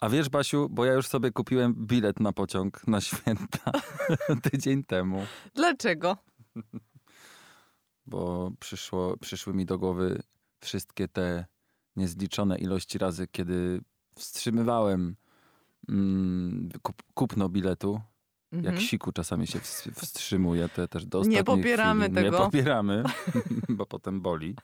A wiesz, Basiu, bo ja już sobie kupiłem bilet na pociąg na święta tydzień temu, Dlaczego? bo przyszło, przyszły mi do głowy wszystkie te niezliczone ilości razy, kiedy wstrzymywałem mm, kup, kupno biletu. Mhm. Jak siku czasami się ws- wstrzymuje, to też do Nie popieramy chwili. tego. Nie popieramy, bo potem boli.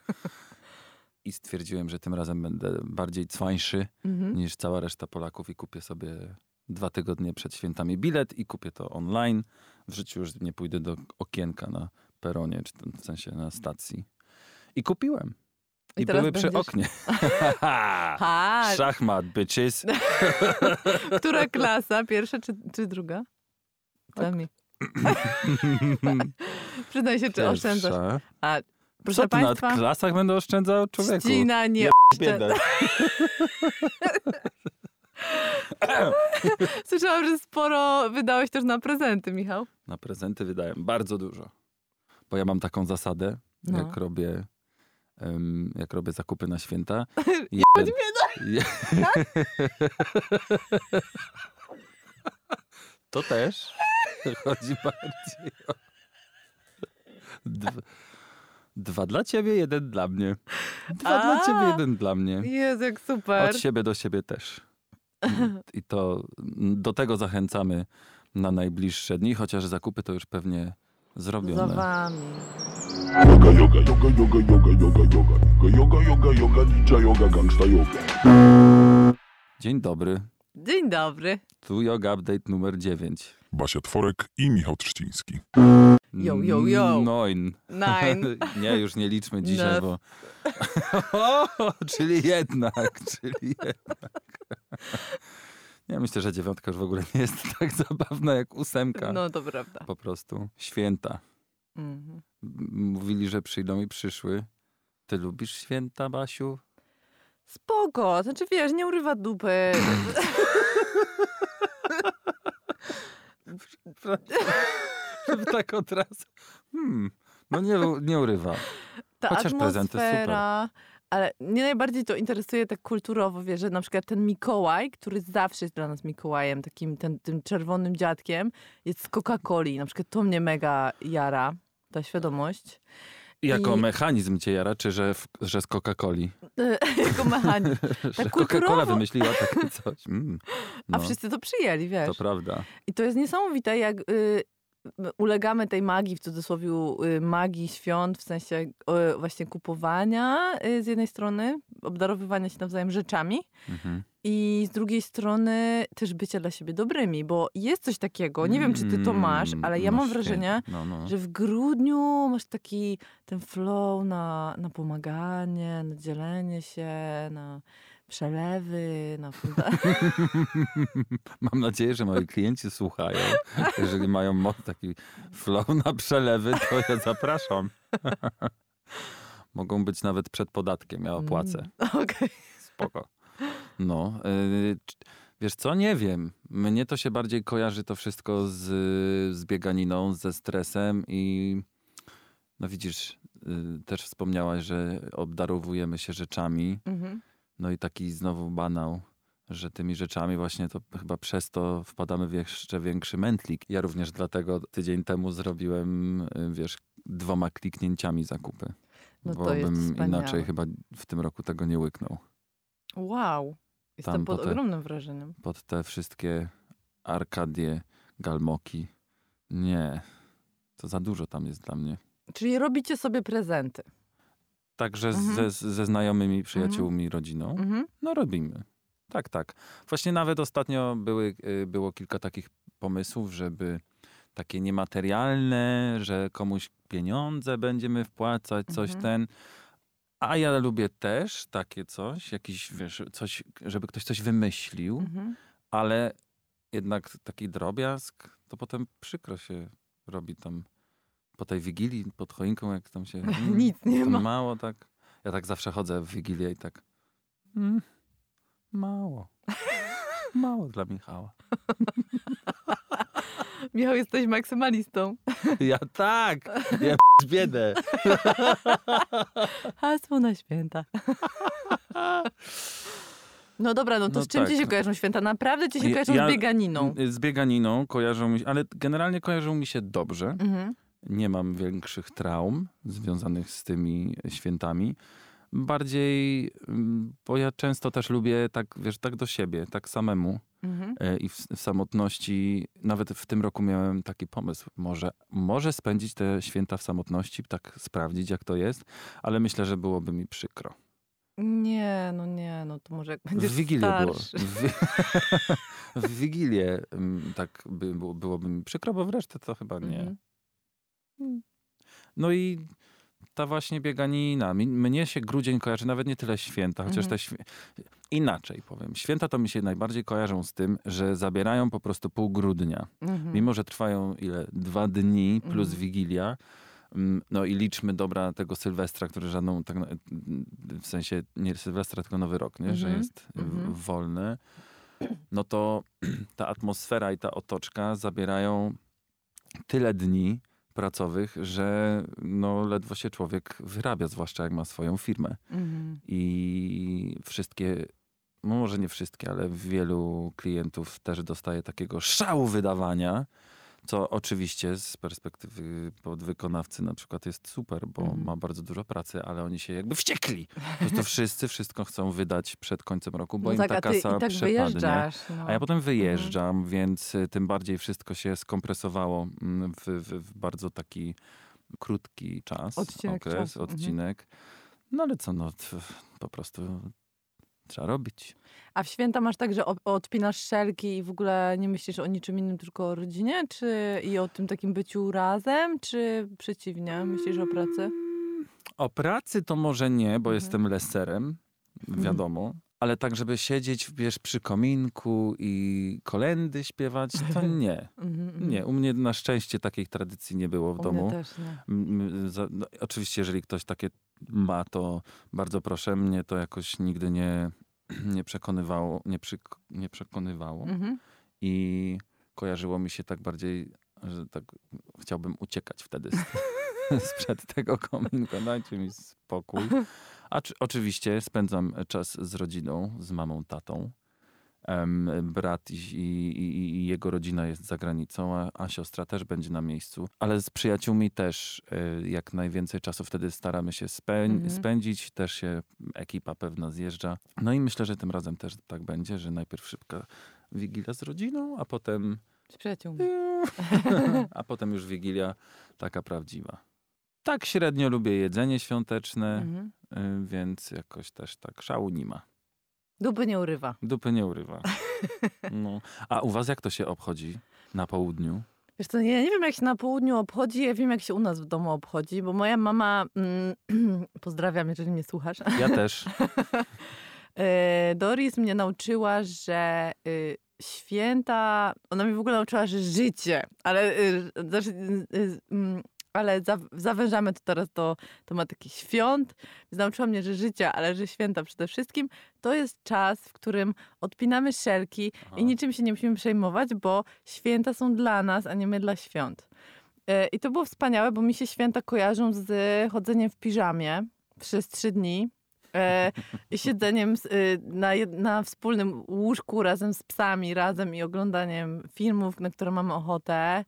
I stwierdziłem, że tym razem będę bardziej cwańszy Mhm. niż cała reszta Polaków i kupię sobie dwa tygodnie przed świętami bilet i kupię to online. W życiu już nie pójdę do okienka na peronie, czy w sensie na stacji. I kupiłem. I, I były przy będziesz- oknie. Ha, Szachmat, bitches. która klasa? Pierwsza czy, czy druga? Dla mnie. Przyznaj się, czy oszczędzasz. Pierwsza. A, Co proszę ty na Państwa, klasach będę oszczędzał? Człowieku. ścina nie Biedę. Słyszałam, że sporo wydałeś też na prezenty, Michał. Na prezenty wydałem bardzo dużo. Bo ja mam taką zasadę, No. jak robię em, jak robię zakupy na święta. Jeden- mnie Je- To też chodzi bardziej o... Dwa, dwa dla ciebie, jeden dla mnie. Dwa dla A. ciebie, jeden dla mnie. Jezu, jak super. Od siebie do siebie też. I- to do tego zachęcamy na najbliższe dni, chociaż zakupy to już pewnie Za zrobione. wami. Yoga, yoga, yoga, yoga, yoga, yoga, yoga, yoga, yoga, yoga, ninja yoga, gangsta yoga. Dzień dobry. Dzień dobry. Tu Yoga Update numer 9. Basia Tworek i Michał Trzciński. Yo, yo, yo. Noin. Nine. nie, już nie liczmy dzisiaj, bo... o, czyli jednak, czyli jednak. Nie, myślę, że dziewiątka już w ogóle nie jest tak zabawna jak ósemka. No to prawda. Po prostu. Święta. Mhm. Mówili, że przyjdą i przyszły. Ty lubisz święta, Basiu? Spoko, znaczy wiesz, nie urywa dupy. Żeby tak od razu... Hmm. No nie, nie urywa. Ta Chociaż prezenty atmosfera, Ale mnie najbardziej to interesuje tak kulturowo, wiesz, że na przykład ten Mikołaj, który zawsze jest dla nas Mikołajem, takim ten, tym czerwonym dziadkiem, jest z Coca-Coli. Na przykład to mnie mega jara, ta świadomość. Jako I- mechanizm cię jara, czy że, w, że z Coca-Coli? jako mechanizm. że Coca-Cola wymyśliła takie coś. Mm. A No, wszyscy to przyjęli, wiesz. to prawda. I to jest niesamowite, jak y, ulegamy tej magii, w cudzysłowie y, magii świąt, w sensie y, właśnie kupowania y, z jednej strony, obdarowywania się nawzajem rzeczami Mhm. I z drugiej strony też bycia dla siebie dobrymi, bo jest coś takiego, nie wiem czy ty to masz, Mm, ale ja no mam wrażenie, No, no. że w grudniu masz taki ten flow na, na pomaganie, na dzielenie się, na przelewy, na... Mam nadzieję, że moi klienci słuchają. Jeżeli mają taki flow na przelewy, to ja zapraszam. Mogą być nawet przed podatkiem, ja opłacę. Mm, Okej. Spoko. No, y, c- wiesz co, nie wiem. Mnie to się bardziej kojarzy to wszystko z, z bieganiną, ze stresem i no widzisz, y, też wspomniałaś, że obdarowujemy się rzeczami. Mhm. No i taki znowu banał, że tymi rzeczami właśnie to chyba przez to wpadamy w jeszcze większy mętlik. Ja również dlatego tydzień temu zrobiłem, y, wiesz, dwoma kliknięciami zakupy. No bo to jest bym wspaniałe. inaczej chyba w tym roku tego nie łyknął. Wow. Jestem pod po te- ogromnym wrażeniem. Pod te wszystkie arkadie, galmoki. Nie, to za dużo tam jest dla mnie. Czyli robicie sobie prezenty. Także Mhm. ze, ze znajomymi, przyjaciółmi, rodziną. Mhm. No robimy. Tak, tak. Właśnie nawet ostatnio były, y, było kilka takich pomysłów, żeby takie niematerialne, że komuś pieniądze będziemy wpłacać, coś Mhm. ten. A ja lubię też takie coś, jakiś, wiesz, coś, żeby ktoś coś wymyślił, Mhm. ale jednak taki drobiazg, to potem przykro się robi tam po tej wigilii, pod choinką, jak tam się... mm, Nic nie ma. Mało tak. Ja tak zawsze chodzę w Wigilię i tak. Mm, mało. Mało dla Michała. Michał, jesteś maksymalistą. Ja tak! Ja biedę. Hasło na święta. No dobra, no to No z czym ci tak. się kojarzą święta? Naprawdę ci się Ja- kojarzą ja- z bieganiną. Z bieganiną kojarzą mi się, ale generalnie kojarzą mi się dobrze. Mhm. Nie mam większych traum związanych z tymi świętami. Bardziej, mm, bo ja często też lubię tak, wiesz, tak do siebie, tak samemu Mhm. e, i w, w samotności. Nawet w tym roku miałem taki pomysł, może, może spędzić te święta w samotności, tak sprawdzić jak to jest, ale myślę, że byłoby mi przykro. Nie, no nie, no to może jak będziesz W Wigilię było. starszy. W, wi- w Wigilię tak by, było, byłoby mi przykro, bo w resztę to chyba nie. Mhm. No i ta właśnie bieganina. Mnie się grudzień kojarzy nawet nie tyle święta, chociaż Mhm. te inaczej powiem. Święta to mi się najbardziej kojarzą z tym, że zabierają po prostu pół grudnia. Mhm. Mimo, że trwają ile? Dwa dni plus Mhm. Wigilia. Mm, No i liczmy dobra tego Sylwestra, który żadną, tak, w sensie nie Sylwestra, tylko Nowy Rok, nie? że Mhm. jest w- Mhm. wolny. No to ta atmosfera i ta otoczka zabierają tyle dni pracowych, że no ledwo się człowiek wyrabia, zwłaszcza jak ma swoją firmę. Mhm. I wszystkie, no może nie wszystkie, ale wielu klientów też dostaje takiego szału wydawania, co oczywiście z perspektywy podwykonawcy na przykład jest super, bo Mhm. ma bardzo dużo pracy, ale oni się jakby wściekli. Po prostu wszyscy wszystko chcą wydać przed końcem roku, bo No im tak, ta kasa tak przepadnie. No. A ja potem wyjeżdżam, więc y, tym bardziej wszystko się skompresowało mm, w, w, w bardzo taki krótki czas, Odcinek okres, czasu, mhm. odcinek. No ale co, no po prostu trzeba robić. A w święta masz tak, że odpinasz szelki i w ogóle nie myślisz o niczym innym, tylko o rodzinie? Czy i o tym takim byciu razem? Czy przeciwnie? Myślisz o pracy? O pracy to może nie, bo Mhm. jestem leserem, wiadomo. Ale tak, żeby siedzieć wiesz, przy kominku i kolendy śpiewać, to nie. Mhm, mhm. Nie, u mnie na szczęście takiej tradycji nie było w U domu. Też nie. No, oczywiście, jeżeli ktoś takie ma, to bardzo proszę. Mnie to jakoś nigdy nie, nie przekonywało, nie, przyk- nie przekonywało. Mhm. I kojarzyło mi się tak bardziej, że tak chciałbym uciekać wtedy z, sprzed tego kominka. Dajcie mi spokój. A czy, oczywiście spędzam czas z rodziną, z mamą, tatą. Brat i, i, i- jego rodzina jest za granicą, a, a siostra też będzie na miejscu. Ale z przyjaciółmi też y, jak najwięcej czasu wtedy staramy się spę- Mhm. spędzić. Też się ekipa pewna zjeżdża. No i myślę, że tym razem też tak będzie, że najpierw szybka wigilia z rodziną, a potem, Z przyjaciółmi. a potem już wigilia taka prawdziwa. Tak średnio lubię jedzenie świąteczne, Mhm. y, więc jakoś też tak szału nie ma. Dupy nie urywa. Dupy nie urywa. No. A u was jak to się obchodzi na południu? Wiesz co, ja nie wiem jak się na południu obchodzi, ja wiem jak się u nas w domu obchodzi, bo moja mama, mm, pozdrawiam, jeżeli mnie słuchasz, Ja też. E, Doris mnie nauczyła, że y, święta, ona mi w ogóle nauczyła, że życie, ale, y, znaczy, y, mm, ale za, zawężamy to teraz do tematyki świąt. Nauczyła mnie, że życie, ale że święta przede wszystkim, to jest czas, w którym odpinamy szelki Aha. i niczym się nie musimy przejmować, bo święta są dla nas, a nie my dla świąt. E, I to było wspaniałe, bo mi się święta kojarzą z chodzeniem w piżamie przez trzy dni. E, i siedzeniem y, na, na wspólnym łóżku razem z psami, razem i oglądaniem filmów, na które mamy ochotę.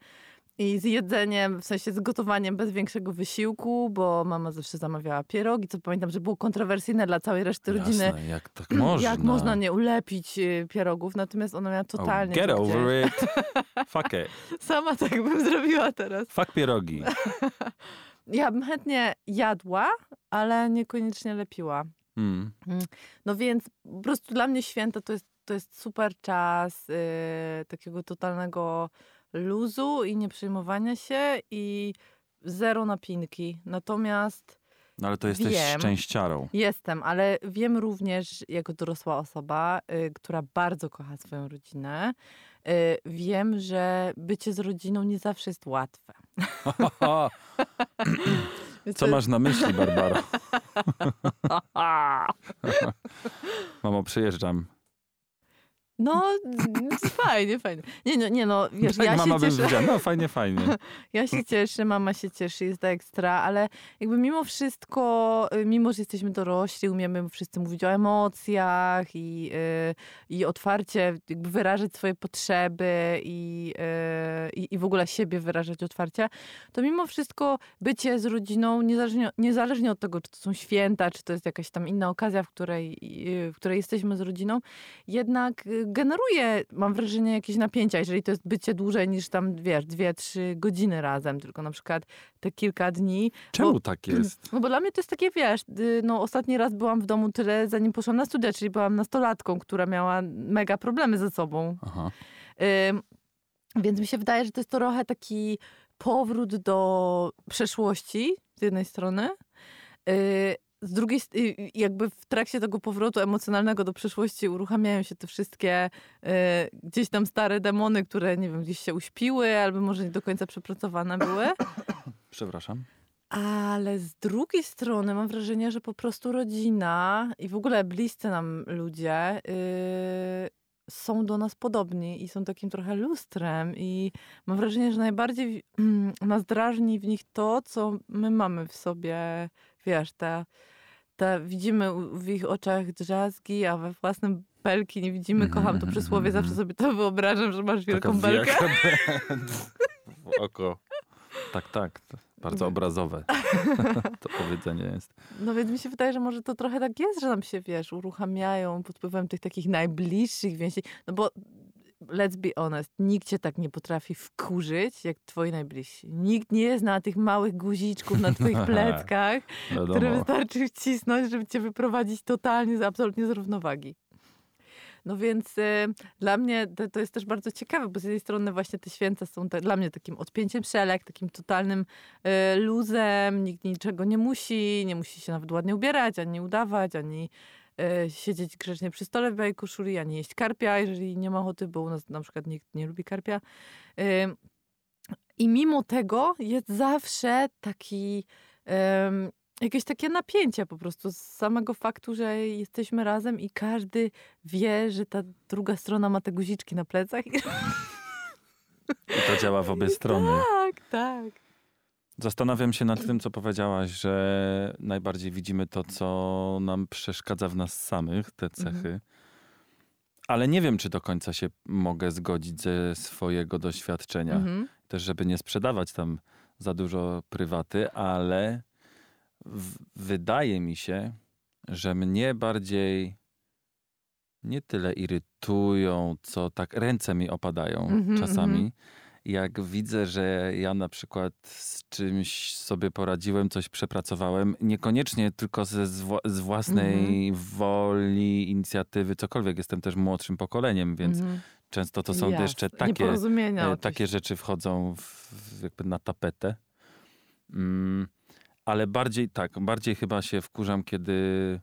I z jedzeniem, w sensie z gotowaniem bez większego wysiłku, bo mama zawsze zamawiała pierogi, co pamiętam, że było kontrowersyjne dla całej reszty rodziny. Jasne, jak tak można? Jak można nie ulepić y, pierogów, natomiast ona miała totalnie... oh, Get over it. Fuck it. Sama tak bym zrobiła teraz. Fuck pierogi. Ja bym chętnie jadła, ale niekoniecznie lepiła. Mm. No więc po prostu dla mnie święta to jest, to jest super czas yy, takiego totalnego luzu i nieprzejmowania się i zero napinki. Natomiast No ale to jesteś Wiem. szczęściarą. jestem, ale wiem również jako dorosła osoba, y, która bardzo kocha swoją rodzinę, y, wiem, że bycie z rodziną nie zawsze jest łatwe. Co masz na myśli, Barbaro? Mamo, przyjeżdżam. No, fajnie, fajnie. Nie, no, nie, no wiesz, Tak ja mama się cieszę. no fajnie, fajnie. Ja się cieszę, mama się cieszy, jest ekstra, ale jakby mimo wszystko, y, mimo że jesteśmy dorośli, umiemy wszyscy mówić o emocjach i, y, i otwarcie jakby wyrażać swoje potrzeby i, y, i, i w ogóle siebie wyrażać otwarcie, to mimo wszystko bycie z rodziną, niezależnie, niezależnie od tego, czy to są święta, czy to jest jakaś tam inna okazja, w której, y, w której jesteśmy z rodziną, jednak y, generuje, mam wrażenie, jakieś napięcia, jeżeli to jest bycie dłużej niż tam, wiesz, dwie, trzy godziny razem, tylko na przykład te kilka dni. Czemu tak jest? No bo dla mnie to jest takie, wiesz, y, no ostatni raz byłam w domu tyle, zanim poszłam na studia, czyli byłam nastolatką, która miała mega problemy ze sobą. Aha. Ym, więc mi się wydaje, że to jest trochę taki powrót do przeszłości z jednej strony. Y, z drugiej y, jakby w trakcie tego powrotu emocjonalnego do przeszłości uruchamiają się te wszystkie y, gdzieś tam stare demony, które nie wiem, gdzieś się uśpiły albo może nie do końca przepracowane były. Przepraszam. Ale z drugiej strony mam wrażenie, że po prostu rodzina i w ogóle bliscy nam ludzie yy, są do nas podobni i są takim trochę lustrem. I mam wrażenie, że najbardziej nas drażni w nich to, co my mamy w sobie, wiesz, te, te widzimy w ich oczach drzazgi, a we własnym belki nie widzimy. Kocham to przysłowie, zawsze sobie to wyobrażam, że masz wielką Taka belkę. w oko. Tak, tak. Bardzo obrazowe to powiedzenie jest. No więc mi się wydaje, że może to trochę tak jest, że nam się, wiesz, uruchamiają pod wpływem tych takich najbliższych więzi. No bo let's be honest, nikt cię tak nie potrafi wkurzyć, jak twoi najbliżsi. Nikt nie zna tych małych guziczków na twoich pleckach, które wystarczy wcisnąć, żeby cię wyprowadzić totalnie, absolutnie z równowagi. No więc y, dla mnie to, to jest też bardzo ciekawe, bo z jednej strony właśnie te święta są te, dla mnie takim odpięciem szelek, takim totalnym y, luzem, nikt niczego nie musi, nie musi się nawet ładnie ubierać, ani udawać, ani siedzieć grzecznie przy stole w białej koszuli, ani jeść karpia, jeżeli nie ma ochoty, bo u nas na przykład nikt nie lubi karpia. I mimo tego jest zawsze taki... jakieś takie napięcie po prostu z samego faktu, że jesteśmy razem i każdy wie, że ta druga strona ma te guziczki na plecach. I to działa w obie strony. tak, tak. Zastanawiam się nad tym, co powiedziałaś, że najbardziej widzimy to, co nam przeszkadza w nas samych, te cechy. Mhm. Ale nie wiem, czy do końca się mogę zgodzić ze swojego doświadczenia. Mhm. Też, żeby nie sprzedawać tam za dużo prywaty, ale wydaje mi się, że mnie bardziej nie tyle irytują, co tak ręce mi opadają Mhm, czasami. mhm. Jak widzę, że ja na przykład z czymś sobie poradziłem, coś przepracowałem, niekoniecznie tylko ze, z, wła- z własnej woli, inicjatywy, cokolwiek. Jestem też młodszym pokoleniem, więc Mhm. często to są Jasne. jeszcze takie, e, takie rzeczy wchodzą w, jakby na tapetę. Mm, ale bardziej tak, bardziej chyba się wkurzam, kiedy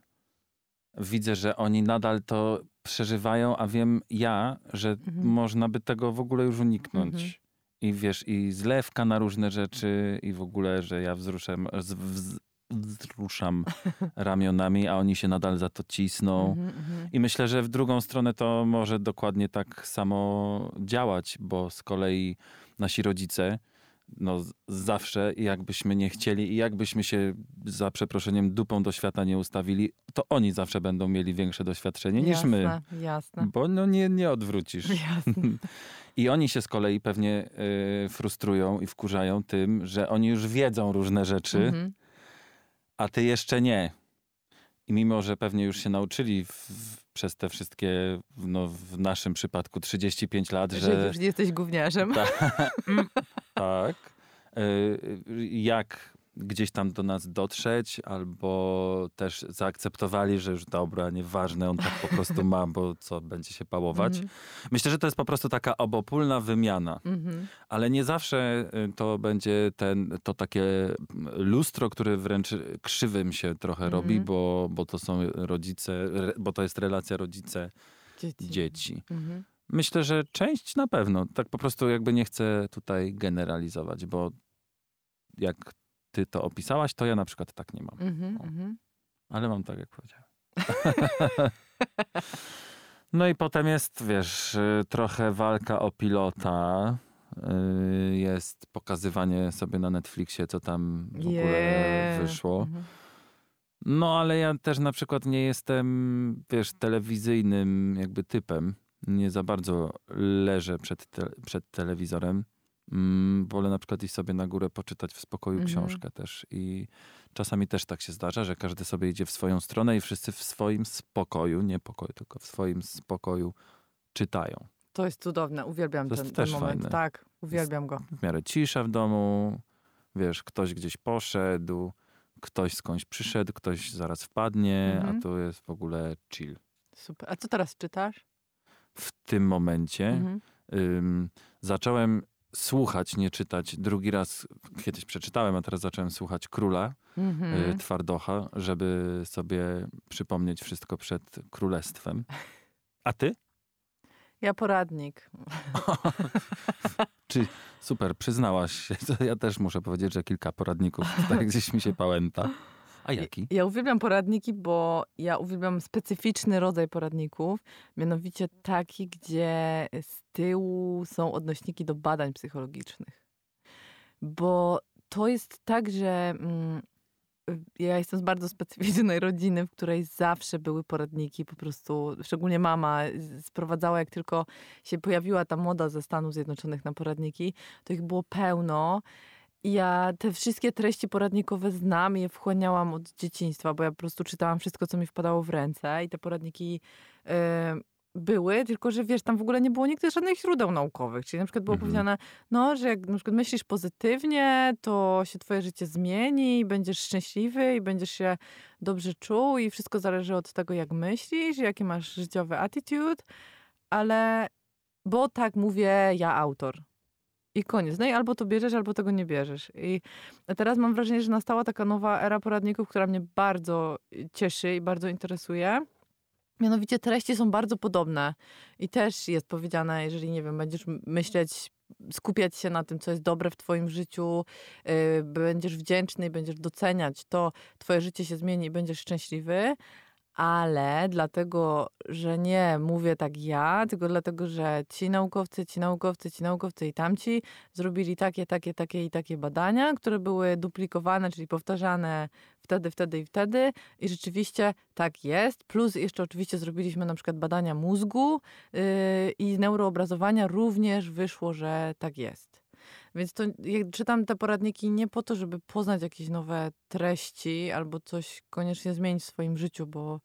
widzę, że oni nadal to przeżywają, a wiem ja, że Mhm. można by tego w ogóle już uniknąć. Mhm. I wiesz, i zlewka na różne rzeczy, i w ogóle, że ja wzruszam, z, wz, wzruszam ramionami, a oni się nadal za to cisną. Mhm, mhm. I myślę, że w drugą stronę to może dokładnie tak samo działać, bo z kolei nasi rodzice, no zawsze jakbyśmy nie chcieli i jakbyśmy się za przeproszeniem dupą do świata nie ustawili, to oni zawsze będą mieli większe doświadczenie niż my. Jasne, jasne. Bo no nie, nie odwrócisz. Jasne. I oni się z kolei pewnie y, frustrują i wkurzają tym, że oni już wiedzą różne rzeczy, Mhm. a ty jeszcze nie. I mimo, że pewnie już się nauczyli w, w, przez te wszystkie, no w naszym przypadku 35 lat, Że że już nie jesteś gówniarzem. tak, y, jak gdzieś tam do nas dotrzeć, albo też zaakceptowali, że już dobra, nieważne, on tak po prostu ma, bo co, będzie się pałować. Mhm. Myślę, że to jest po prostu taka obopólna wymiana. Mhm. Ale nie zawsze y, to będzie ten, to takie lustro, które wręcz krzywym się trochę Mhm. robi, bo, bo to są rodzice, bo to jest relacja Dzieci. rodzice-dzieci. Mhm. Myślę, że część na pewno. Tak po prostu jakby nie chcę tutaj generalizować, bo jak ty to opisałaś, to ja na przykład tak nie mam. O. Mhm. Ale mam tak, jak powiedziałem. No i potem jest, wiesz, y, trochę walka o pilota. y, Jest pokazywanie sobie na Netflixie, co tam w ogóle Yeah. wyszło. Mhm. No, ale ja też na przykład nie jestem, wiesz, telewizyjnym jakby typem. Nie za bardzo leżę przed, te, przed telewizorem. Mm, wolę na przykład iść sobie na górę, poczytać w spokoju Mhm. książkę też. I czasami też tak się zdarza, że każdy sobie idzie w swoją stronę i wszyscy w swoim spokoju, nie pokoju, tylko w swoim spokoju czytają. To jest cudowne, uwielbiam To jest ten, ten też moment. fajne. Tak, uwielbiam go. W miarę cisza w domu, wiesz, ktoś gdzieś poszedł, ktoś skądś przyszedł, ktoś zaraz wpadnie, Mhm. a tu jest w ogóle chill. Super. A co teraz czytasz? W tym momencie Mhm. ym, zacząłem słuchać, nie czytać. Drugi raz kiedyś przeczytałem, a teraz zacząłem słuchać Króla Mhm. y, Twardocha, żeby sobie przypomnieć wszystko przed królestwem. A ty? Ja poradnik. Super, przyznałaś się. Ja też muszę powiedzieć, że kilka poradników tak gdzieś mi się pałęta. A jaki? Ja uwielbiam poradniki, bo ja uwielbiam specyficzny rodzaj poradników, mianowicie taki, gdzie z tyłu są odnośniki do badań psychologicznych. Bo to jest tak, że mm, ja jestem z bardzo specyficznej rodziny, w której zawsze były poradniki, po prostu, szczególnie mama sprowadzała, jak tylko się pojawiła ta moda ze Stanów Zjednoczonych na poradniki, to ich było pełno. Ja te wszystkie treści poradnikowe znam i je wchłaniałam od dzieciństwa, bo ja po prostu czytałam wszystko, co mi wpadało w ręce i te poradniki były, tylko że wiesz, tam w ogóle nie było nigdy żadnych źródeł naukowych. Czyli na przykład było Mhm. powiedziane, no, że jak na przykład myślisz pozytywnie, to się twoje życie zmieni i będziesz szczęśliwy i będziesz się dobrze czuł i wszystko zależy od tego, jak myślisz, jaki masz życiowy attitude, ale bo tak mówię ja autor. I koniec. No i albo to bierzesz, albo tego nie bierzesz. I teraz mam wrażenie, że nastała taka nowa era poradników, która mnie bardzo cieszy i bardzo interesuje. Mianowicie treści są bardzo podobne. I też jest powiedziane, jeżeli, nie wiem, będziesz myśleć, skupiać się na tym, co jest dobre w twoim życiu, yy, będziesz wdzięczny będziesz doceniać, to twoje życie się zmieni i będziesz szczęśliwy. Ale dlatego, że nie mówię tak ja, tylko dlatego, że ci naukowcy, ci naukowcy, ci naukowcy i tamci zrobili takie, takie, takie i takie badania, które były duplikowane, czyli powtarzane wtedy, wtedy i wtedy. I rzeczywiście tak jest. Plus jeszcze oczywiście zrobiliśmy na przykład badania mózgu yy, i neuroobrazowania również wyszło, że tak jest. Więc to jak czytam te poradniki nie po to, żeby poznać jakieś nowe treści albo coś koniecznie zmienić w swoim życiu, bo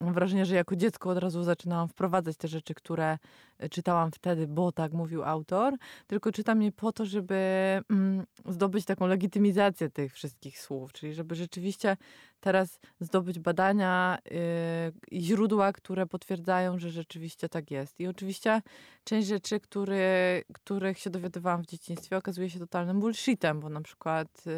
mam wrażenie, że jako dziecko od razu zaczynałam wprowadzać te rzeczy, które e, czytałam wtedy, bo tak mówił autor, tylko czytam je po to, żeby mm, zdobyć taką legitymizację tych wszystkich słów, czyli żeby rzeczywiście teraz zdobyć badania yy, i źródła, które potwierdzają, że rzeczywiście tak jest. I oczywiście część rzeczy, który, których się dowiadywałam w dzieciństwie, okazuje się totalnym bullshitem, bo na przykład yy,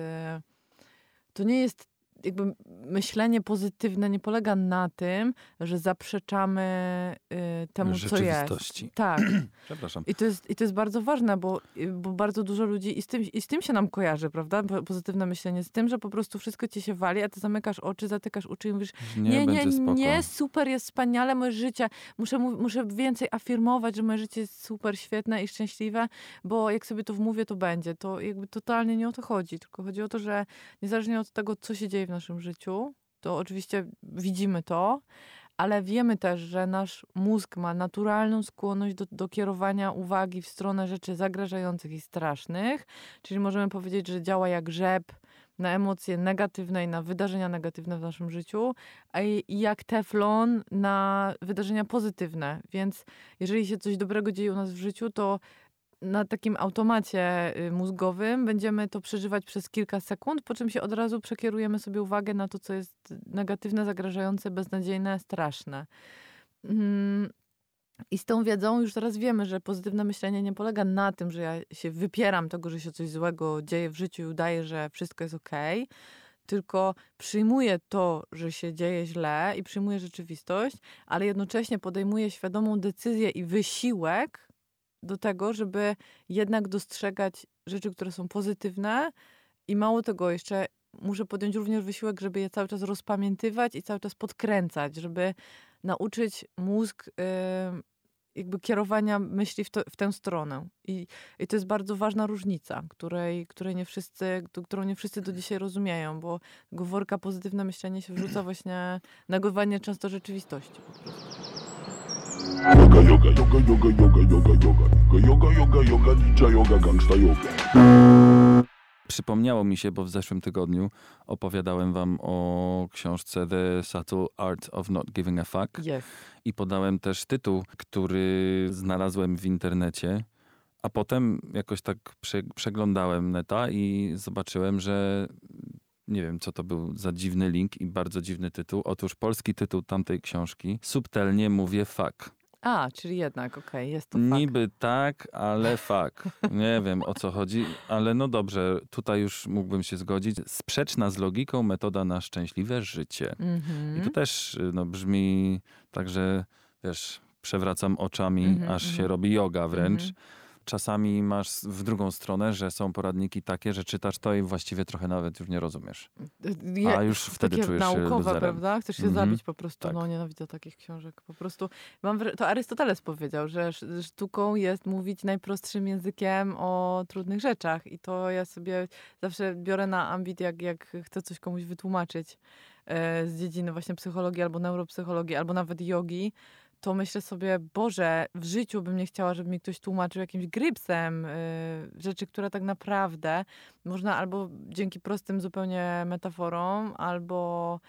to nie jest jakby myślenie pozytywne nie polega na tym, że zaprzeczamy yy, temu, co jest. Tak. Przepraszam. I to jest, i to jest bardzo ważne, bo, bo bardzo dużo ludzi i z, tym, i z tym się nam kojarzy, prawda? Po- Pozytywne myślenie, z tym, że po prostu wszystko ci się wali, a ty zamykasz oczy, zatykasz uczy i mówisz, Nie, nie, nie, nie, super, jest wspaniale moje życie. Muszę, mu- muszę więcej afirmować, że moje życie jest super, świetne i szczęśliwe, bo jak sobie to wmówię, to będzie. To jakby totalnie nie o to chodzi, tylko chodzi o to, że niezależnie od tego, co się dzieje w naszym życiu, to oczywiście widzimy to, ale wiemy też, że nasz mózg ma naturalną skłonność do, do kierowania uwagi w stronę rzeczy zagrażających i strasznych, czyli możemy powiedzieć, że działa jak rzep na emocje negatywne i na wydarzenia negatywne w naszym życiu, a jak teflon na wydarzenia pozytywne. Więc jeżeli się coś dobrego dzieje u nas w życiu, to na takim automacie y, mózgowym będziemy to przeżywać przez kilka sekund, po czym się od razu przekierujemy sobie uwagę na to, co jest negatywne, zagrażające, beznadziejne, straszne. Mm, I z tą wiedzą już teraz wiemy, że pozytywne myślenie nie polega na tym, że ja się wypieram tego, że się coś złego dzieje w życiu i udaję, że wszystko jest okej, tylko przyjmuję to, że się dzieje źle i przyjmuję rzeczywistość, ale jednocześnie podejmuję świadomą decyzję i wysiłek do tego, żeby jednak dostrzegać rzeczy, które są pozytywne i mało tego, jeszcze muszę podjąć również wysiłek, żeby je cały czas rozpamiętywać i cały czas podkręcać, żeby nauczyć mózg y, jakby kierowania myśli w, to, w tę stronę. I, I to jest bardzo ważna różnica, której, której nie wszyscy, którą nie wszyscy do dzisiaj rozumieją, bo tego worka pozytywne myślenie się wrzuca właśnie negowanie często rzeczywistości. Po prostu. Yoga, yoga, yoga, yoga, yoga, yoga, yoga. Yoga, yoga, yoga, ninja yoga, gangsta yoga. Przypomniało mi się, bo w zeszłym tygodniu opowiadałem wam o książce The Subtle Art of Not Giving a Fuck Jest. i podałem też tytuł, który znalazłem w internecie, a potem jakoś tak prze, przeglądałem neta i zobaczyłem, że nie wiem, co to był za dziwny link i bardzo dziwny tytuł. Otóż polski tytuł tamtej książki subtelnie mówię fuck. A, czyli jednak, okej, jest to fakt. Niby tak, ale fuck. Nie wiem o co chodzi, ale no dobrze, tutaj już mógłbym się zgodzić. Sprzeczna z logiką metoda na szczęśliwe życie. Mhm. I to też y, no, brzmi tak, że wiesz, przewracam oczami, Mhm, aż się mhm. robi yoga wręcz. Czasami masz w drugą stronę, że są poradniki takie, że czytasz to i właściwie trochę nawet już nie rozumiesz. A już wtedy takie czujesz się naukowe, luzerem. prawda? Chcesz się Mhm. zabić po prostu. Tak. No nienawidzę takich książek. Po prostu mam to Arystoteles powiedział, że sz- sztuką jest mówić najprostszym językiem o trudnych rzeczach. I to ja sobie zawsze biorę na ambit, jak, jak chcę coś komuś wytłumaczyć e, z dziedziny właśnie psychologii albo neuropsychologii, albo nawet jogi. To myślę sobie, Boże, w życiu bym nie chciała, żeby mi ktoś tłumaczył jakimś grypsem y, rzeczy, które tak naprawdę można albo dzięki prostym zupełnie metaforom, albo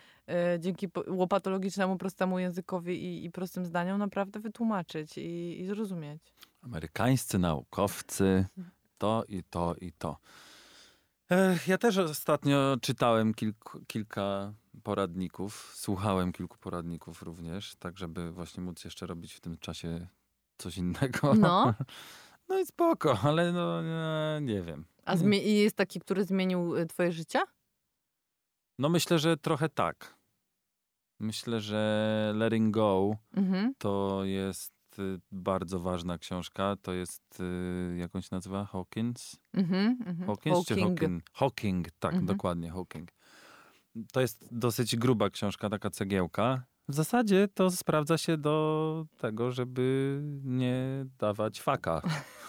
y, dzięki łopatologicznemu, prostemu językowi i, i prostym zdaniom naprawdę wytłumaczyć i, i zrozumieć. Amerykańscy naukowcy, to i to i to. Ja też ostatnio czytałem kilku, kilka poradników, słuchałem kilku poradników również, tak żeby właśnie móc jeszcze robić w tym czasie coś innego. No. No i spoko, ale no nie, nie wiem. A jest taki, który zmienił y, twoje życie? No myślę, że trochę tak. Myślę, że Letting Go Mhm. to jest y, bardzo ważna książka. To jest, y, jak on się nazywa? Hawkins? Mhm. mhm. Hawkins czy Hawking. Hawking? Hawking, tak, Mhm. dokładnie, Hawking. To jest dosyć gruba książka, taka cegiełka. W zasadzie to sprawdza się do tego, żeby nie dawać faka.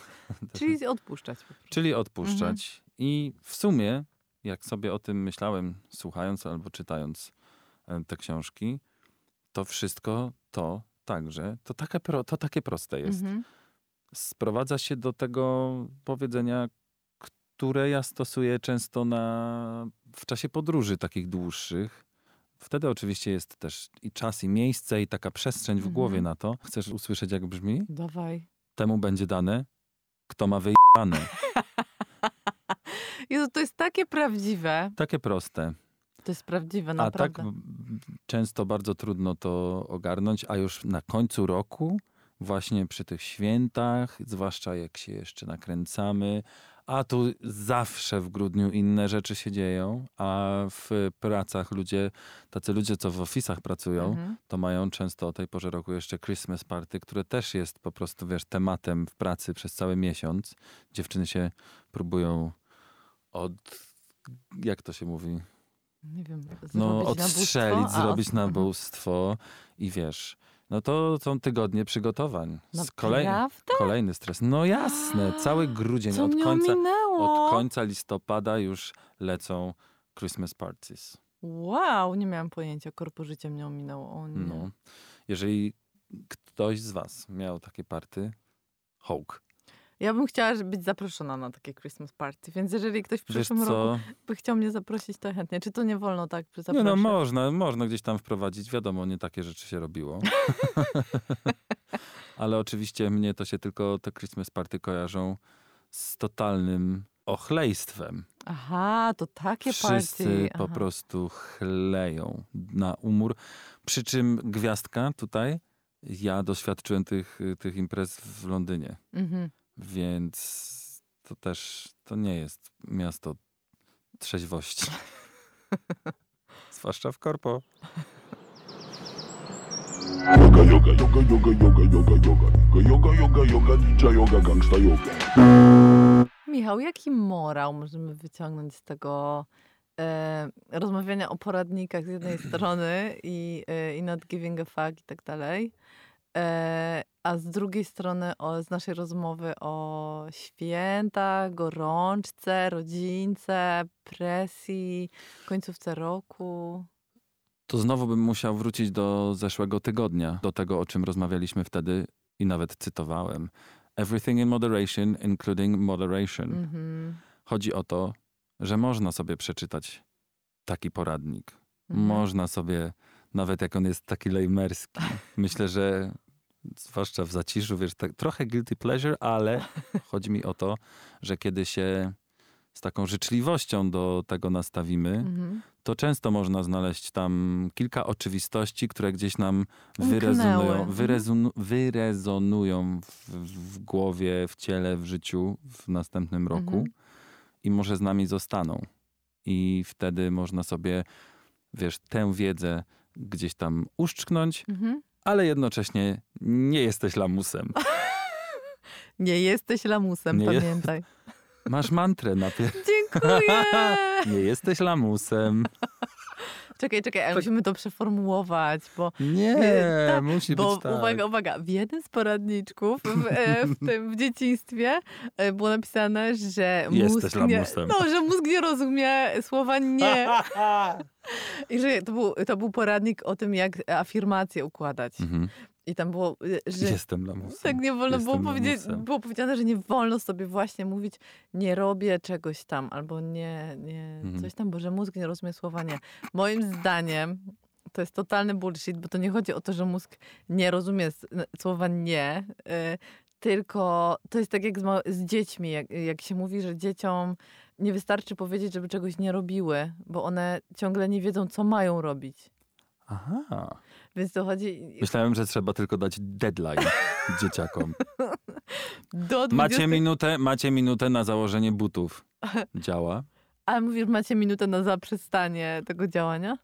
Czyli odpuszczać. Czyli odpuszczać. Mhm. I w sumie, jak sobie o tym myślałem, słuchając albo czytając e, te książki, to wszystko to także, to takie, pro, to takie proste jest. Mhm. Sprowadza się do tego powiedzenia, które ja stosuję często na, w czasie podróży takich dłuższych. Wtedy oczywiście jest też i czas, i miejsce, i taka przestrzeń w Mhm. głowie na to. Chcesz usłyszeć, jak brzmi? Dawaj. Temu będzie dane, kto ma wyjebane. Jezu, to jest takie prawdziwe. Takie proste. To jest prawdziwe, A naprawdę. tak m, często bardzo trudno to ogarnąć, a już na końcu roku, właśnie przy tych świętach, zwłaszcza jak się jeszcze nakręcamy, a tu zawsze w grudniu inne rzeczy się dzieją, a w pracach ludzie, tacy ludzie, co w ofisach pracują, Mhm. to mają często o tej porze roku jeszcze Christmas party, które też jest po prostu, wiesz, tematem w pracy przez cały miesiąc. Dziewczyny się próbują od, jak to się mówi, Nie wiem. no, zrobić odstrzelić, nabóstwo? A, zrobić mhm. nabóstwo i wiesz, no to są tygodnie przygotowań. Z kolej, kolejny stres. No jasne, cały grudzień Co od końca, od końca listopada już lecą Christmas parties. Wow, nie miałam pojęcia. Korpo życie mnie ominęło. O nie. No. Jeżeli ktoś z was miał takie party, hołk. Ja bym chciała być zaproszona na takie Christmas party, więc jeżeli ktoś w przyszłym roku by chciał mnie zaprosić, to chętnie. Czy to nie wolno tak Nie zaprosić? no, można, można gdzieś tam wprowadzić. Wiadomo, nie takie rzeczy się robiło. Ale oczywiście mnie to się tylko te Christmas party kojarzą z totalnym ochlejstwem. Aha, to takie Wszyscy party. po prostu chleją na umór. Przy czym gwiazdka tutaj, ja doświadczyłem tych, tych imprez w Londynie, Mhm. Więc to też to nie jest miasto trzeźwości. Zwłaszcza w korpo. Yoga, yoga, yoga, yoga, yoga, yoga, yoga. Yoga, yoga, yoga, ninja yoga, gangsta yoga. Michał, jaki morał możemy wyciągnąć z tego e, rozmawiania o poradnikach z jednej strony i, e, i not giving a fuck i tak dalej. E, a z drugiej strony o, z naszej rozmowy o świętach, gorączce, rodzince, presji, końcówce roku. To znowu bym musiał wrócić do zeszłego tygodnia, do tego, o czym rozmawialiśmy wtedy i nawet cytowałem. Everything in moderation, including moderation. Mhm. Chodzi o to, że można sobie przeczytać taki poradnik. Mhm. Można sobie, nawet jak on jest taki lejmerski. Myślę, że zwłaszcza w zaciszu, wiesz, tak, trochę guilty pleasure, ale chodzi mi o to, że kiedy się z taką życzliwością do tego nastawimy, Mhm. to często można znaleźć tam kilka oczywistości, które gdzieś nam wyrezonują, Mhm. wyrezonu, wyrezonują w, w głowie, w ciele, w życiu w następnym roku Mhm. i może z nami zostaną. I wtedy można sobie, wiesz, tę wiedzę gdzieś tam uszczknąć, Mhm. Ale jednocześnie nie jesteś lamusem. Nie jesteś lamusem, Nie je- pamiętaj. Masz mantrę najpierw. Dziękuję! Nie jesteś lamusem. Czekaj, czekaj, ale musimy to przeformułować, bo Nie, tak, musi Bo być tak. uwaga, uwaga, w jednym z poradniczków w, e, w, tym, w dzieciństwie e, było napisane, że mózg nie, no, że mózg nie rozumie słowa nie. I że to był, to był poradnik o tym, jak afirmacje układać. Mhm. I tam było, e, że Jestem lamusem. tak nie wolno było powiedzieć, było powiedziane, że nie wolno sobie właśnie mówić nie robię czegoś tam, albo nie, nie Mhm. coś tam, bo że mózg nie rozumie słowa nie. Moim zdaniem to jest totalny bullshit, bo to nie chodzi o to, że mózg nie rozumie słowa nie, y, tylko to jest tak jak z, z dziećmi, jak, jak się mówi, że dzieciom nie wystarczy powiedzieć, żeby czegoś nie robiły, bo one ciągle nie wiedzą, co mają robić. Aha. Więc to chodzi Myślałem, że trzeba tylko dać deadline dzieciakom. do 20... Macie minutę, macie minutę na założenie butów. Działa? Ale mówisz, macie minutę na zaprzestanie tego działania?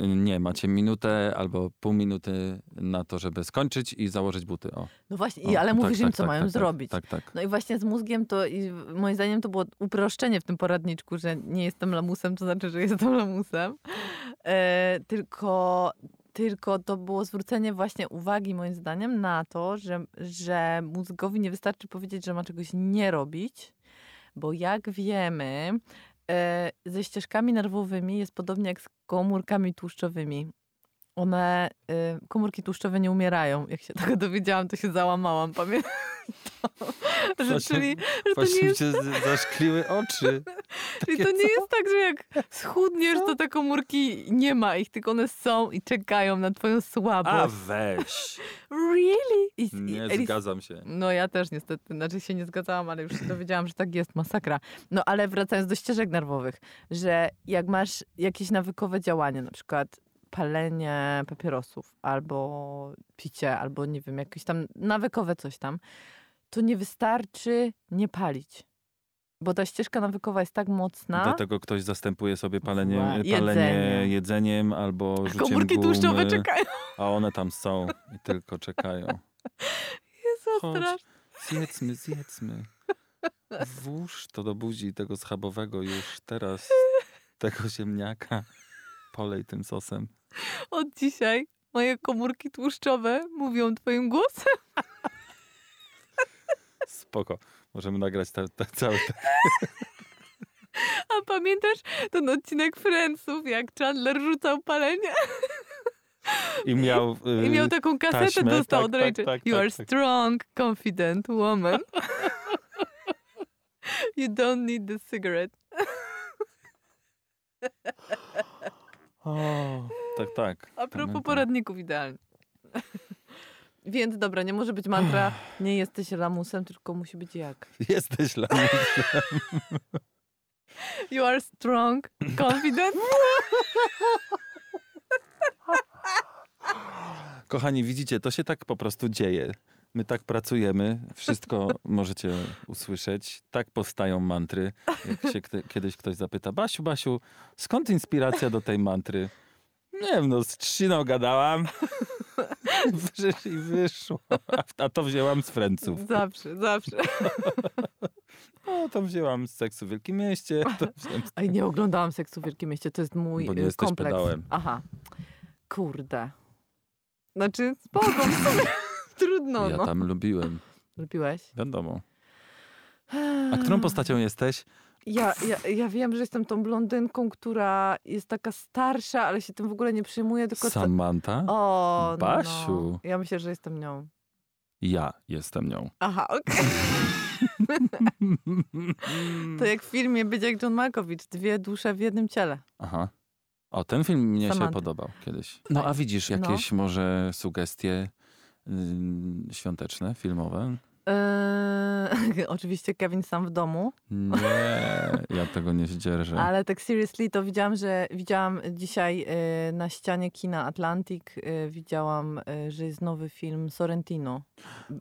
Nie, macie minutę albo pół minuty na to, żeby skończyć i założyć buty. O, No właśnie, o, ale tak, mówisz tak, im, co tak, mają tak, zrobić. Tak, tak. No i właśnie z mózgiem to, i moim zdaniem to było uproszczenie w tym poradniczku, że nie jestem lamusem, to znaczy, że jestem lamusem. E, tylko, tylko to było zwrócenie właśnie uwagi moim zdaniem na to, że, że mózgowi nie wystarczy powiedzieć, że ma czegoś nie robić, bo jak wiemy, ze ścieżkami nerwowymi jest podobnie jak z komórkami tłuszczowymi. One, e, komórki tłuszczowe nie umierają. Jak się tego dowiedziałam, to się załamałam, pamiętam. Że, Właśnie- czyli, że to nie mi jest zaszkliły oczy. Czyli to nie jest tak, że jak schudniesz, to te komórki nie ma ich, tylko one są i czekają na twoją A słabość. weź. Really? I, Nie i, zgadzam się. no ja też niestety, znaczy się nie zgadzałam, ale już się dowiedziałam, że tak jest, masakra. No ale wracając do ścieżek nerwowych, że jak masz jakieś nawykowe działanie, na przykład palenie papierosów, albo picie, albo nie wiem, jakieś tam nawykowe coś tam, to nie wystarczy nie palić. Bo ta ścieżka nawykowa jest tak mocna. Dlatego ktoś zastępuje sobie palenie, palenie jedzenie. jedzeniem albo rzuciem Komórki gumy, tłuszczowe czekają. A one tam są i tylko czekają. Jezu, Chodź, zjedzmy, zjedzmy. Włóż to do buzi tego schabowego już teraz, tego ziemniaka. Polej tym sosem. Od dzisiaj moje komórki tłuszczowe mówią twoim głosem. Spoko. Możemy nagrać te, te cały te... A pamiętasz ten odcinek Friendsów, jak Chandler rzucał palenie? I miał... I miał y, taką kasetę, taśmę, dostał tak, od tak, Rachel. tak, you tak, are tak. strong, confident woman. you don't need the cigarette. O, tak, tak. A propos poradników idealnie. Więc dobra, nie może być mantra, nie jesteś lamusem, tylko musi być jak. Jesteś lamusem. You are strong, confident. Kochani, widzicie, to się tak po prostu dzieje. My tak pracujemy, wszystko możecie usłyszeć. Tak powstają mantry. Jak się kiedyś ktoś zapyta, Basiu, Basiu, skąd inspiracja do tej mantry? Nie wiem, no z trzciną gadałam. I wyszło. A- A to wzięłam z Franców. Zawsze, zawsze. O, to wzięłam z seksu w Wielkim Mieście. Wziąłem... Ej, nie oglądałam Seksu w Wielkim Mieście, to jest mój Bo nie y, jesteś kompleks. pedałem. Aha. Kurde. Znaczy, spoko. Trudno, ja no. tam lubiłem, Lubiłeś? wiadomo. A którą postacią jesteś? Ja, ja, ja wiem, że jestem tą blondynką, która jest taka starsza, ale się tym w ogóle nie przejmuje, tylko... co- Samantha? O, no. Basiu. Ja myślę, że jestem nią. Ja jestem nią. Aha, okej. To jak w filmie Być jak John Malkovich, dwie dusze w jednym ciele. Aha. O, ten film mnie się podobał kiedyś. No a widzisz jakieś może sugestie ym, świąteczne, filmowe? Eee, oczywiście Kevin sam w domu, Nie, ja tego nie zdzierżę. ale tak seriously to widziałam, że widziałam dzisiaj e, na ścianie kina Atlantic, e, widziałam, że jest nowy film Sorrentino.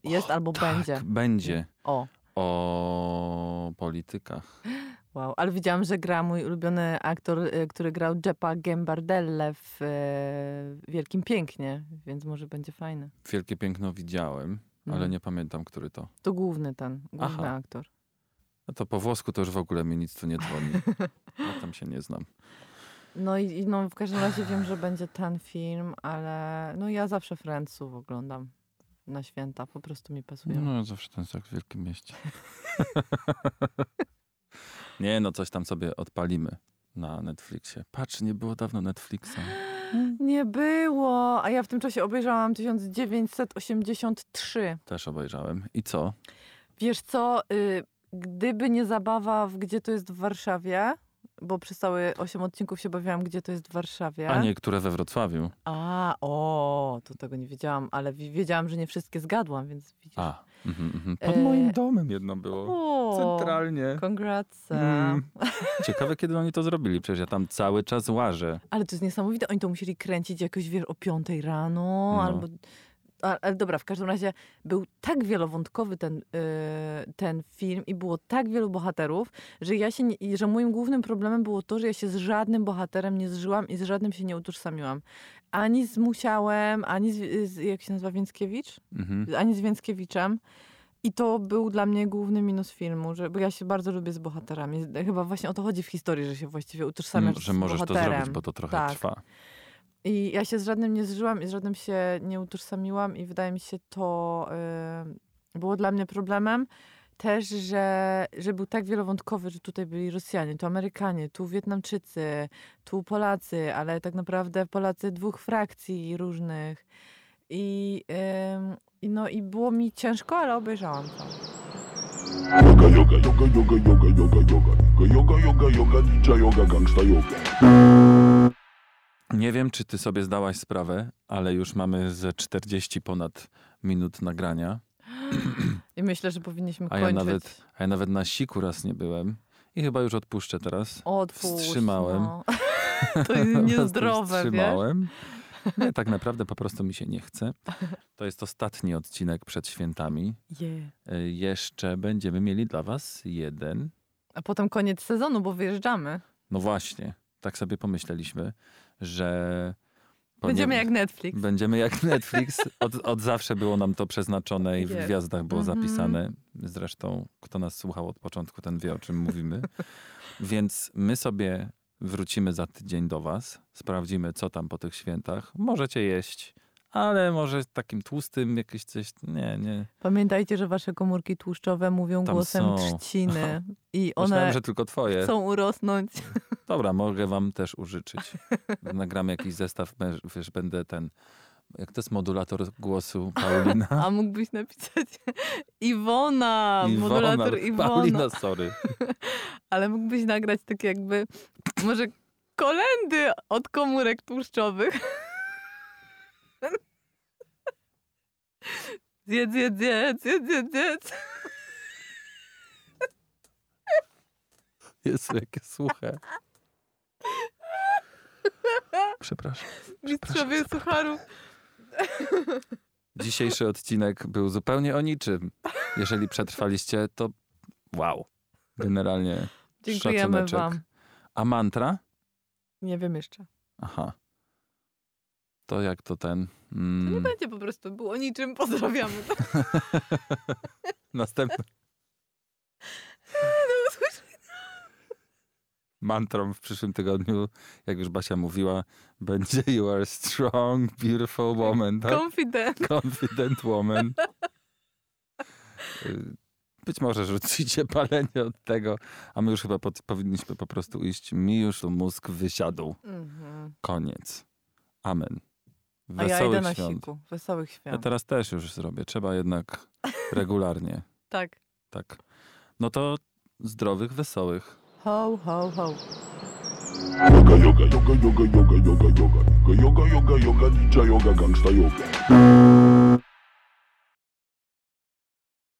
Jest albo będzie. Tak, będzie. O, O politykach. wow. Ale widziałam, że gra mój ulubiony aktor, e, który grał Jeppa Gambardelle w e, Wielkim Pięknie, więc może będzie fajne. Wielkie piękno widziałem, ale Mhm. nie pamiętam, który to. To główny ten, główny Aha. aktor. No to po włosku to już w ogóle mi nic tu nie dzwoni. Ja tam się nie znam. No i no, w każdym razie wiem, że będzie ten film, ale no ja zawsze Friendsów oglądam na święta, po prostu mi pasują. No zawsze ten seks w Wielkim Mieście. nie, no coś tam sobie odpalimy na Netflixie. Patrz, nie było dawno Netflixa. Nie było, a ja w tym czasie obejrzałam 1983. Też obejrzałem. I co? Wiesz co, y, gdyby nie zabawa w Gdzie to jest w Warszawie, bo przez całe 8 odcinków się bawiłam Gdzie to jest w Warszawie. A niektóre we Wrocławiu. A, o, to tego nie wiedziałam, ale wi- wiedziałam, że nie wszystkie zgadłam, więc widzisz. A, mhm, mhm. pod E, moim domem jedno było. O, Centralnie. Congrats. Mm. Ciekawe, kiedy oni to zrobili. Przecież ja tam cały czas łażę. Ale to jest niesamowite. Oni to musieli kręcić jakoś, wiesz, o piątej rano No. albo... Ale dobra, w każdym razie był tak wielowątkowy ten, y, ten film i było tak wielu bohaterów, że ja się nie, że moim głównym problemem było to, że ja się z żadnym bohaterem nie zżyłam i z żadnym się nie utożsamiłam. Ani z Musiałem, ani z, z jak się nazywa, Więckiewicz? Mhm. Ani z Więckiewiczem. I to był dla mnie główny minus filmu, że, bo ja się bardzo lubię z bohaterami. Chyba właśnie o to chodzi w historii, że się właściwie utożsamiasz Że z możesz to zrobić, bo to trochę Tak. trwa. I ja się z żadnym nie zżyłam i z żadnym się nie utożsamiłam i wydaje mi się to y, było dla mnie problemem. Też, że, że był tak wielowątkowy, że tutaj byli Rosjanie, tu Amerykanie, tu Wietnamczycy, tu Polacy, ale tak naprawdę Polacy dwóch frakcji różnych. I, i no i było mi ciężko, ale obejrzałam to. Yoga, yoga, yoga, yoga, yoga, yoga, yoga. Yoga, yoga, yoga, ninja yoga, gangsta yoga. Nie wiem, czy ty sobie zdałaś sprawę, ale już mamy ze 40 ponad minut nagrania. I myślę, że powinniśmy A ja kończyć. nawet- A ja nawet na siku raz nie byłem. I chyba już odpuszczę teraz. Otwórz, wstrzymałem. No. To jest niezdrowe, wiesz? wstrzymałem. Nie, tak naprawdę po prostu mi się nie chce. To jest ostatni odcinek przed świętami. Yeah. Y, Jeszcze będziemy mieli dla was jeden. A potem koniec sezonu, bo wyjeżdżamy. No właśnie, tak sobie pomyśleliśmy, że... Będziemy jak Netflix. Będziemy jak Netflix. Od, od zawsze było nam to przeznaczone i w gwiazdach było Mhm. zapisane. Zresztą, kto nas słuchał od początku, ten wie, o czym mówimy. Więc my sobie wrócimy za tydzień do Was. Sprawdzimy, co tam po tych świętach. Możecie jeść, ale może takim tłustym jakieś coś. Nie, nie. Pamiętajcie, że wasze komórki tłuszczowe mówią Tam głosem są. trzciny i Myślałem, one że tylko Twoje. chcą urosnąć. Dobra, mogę Wam też użyczyć. Nagramy jakiś zestaw, wiesz, będę ten. Jak to jest modulator głosu Paulina? A mógłbyś napisać Iwona, modulator Iwona. Paulina, sorry. Ale mógłbyś nagrać tak jakby może kolendy od komórek tłuszczowych. Zjedz, zjedz, zjedz, zjedz, zjedz, zjedz. Jezu, jakie suche. Przepraszam. Mistrzowie sucharów. Dzisiejszy odcinek był zupełnie o niczym. Jeżeli przetrwaliście, to wow. Generalnie Dziękujemy szacuneczek. wam. A mantra? Nie wiem jeszcze. Aha. To jak to ten... To nie Mm, będzie po prostu było niczym. Pozdrawiamy. następny. mantrą w przyszłym tygodniu, jak już Basia mówiła, będzie You are strong, beautiful woman. Tak? Confident. Confident woman. Y, Być może rzucicie palenie od tego, a my już chyba pod, powinniśmy po prostu iść. Mi już mózg wysiadł. Mhm. Koniec. Amen. A ja Wesołych idę na świąt. siku. Wesołych Ja świąt. teraz też już zrobię. Trzeba jednak regularnie. Tak. Tak. No to zdrowych, wesołych. Ho, ho, ho. Yoga, yoga, yoga, yoga, yoga, yoga, yoga. Yoga, yoga, yoga, ninja yoga, gangsta yoga.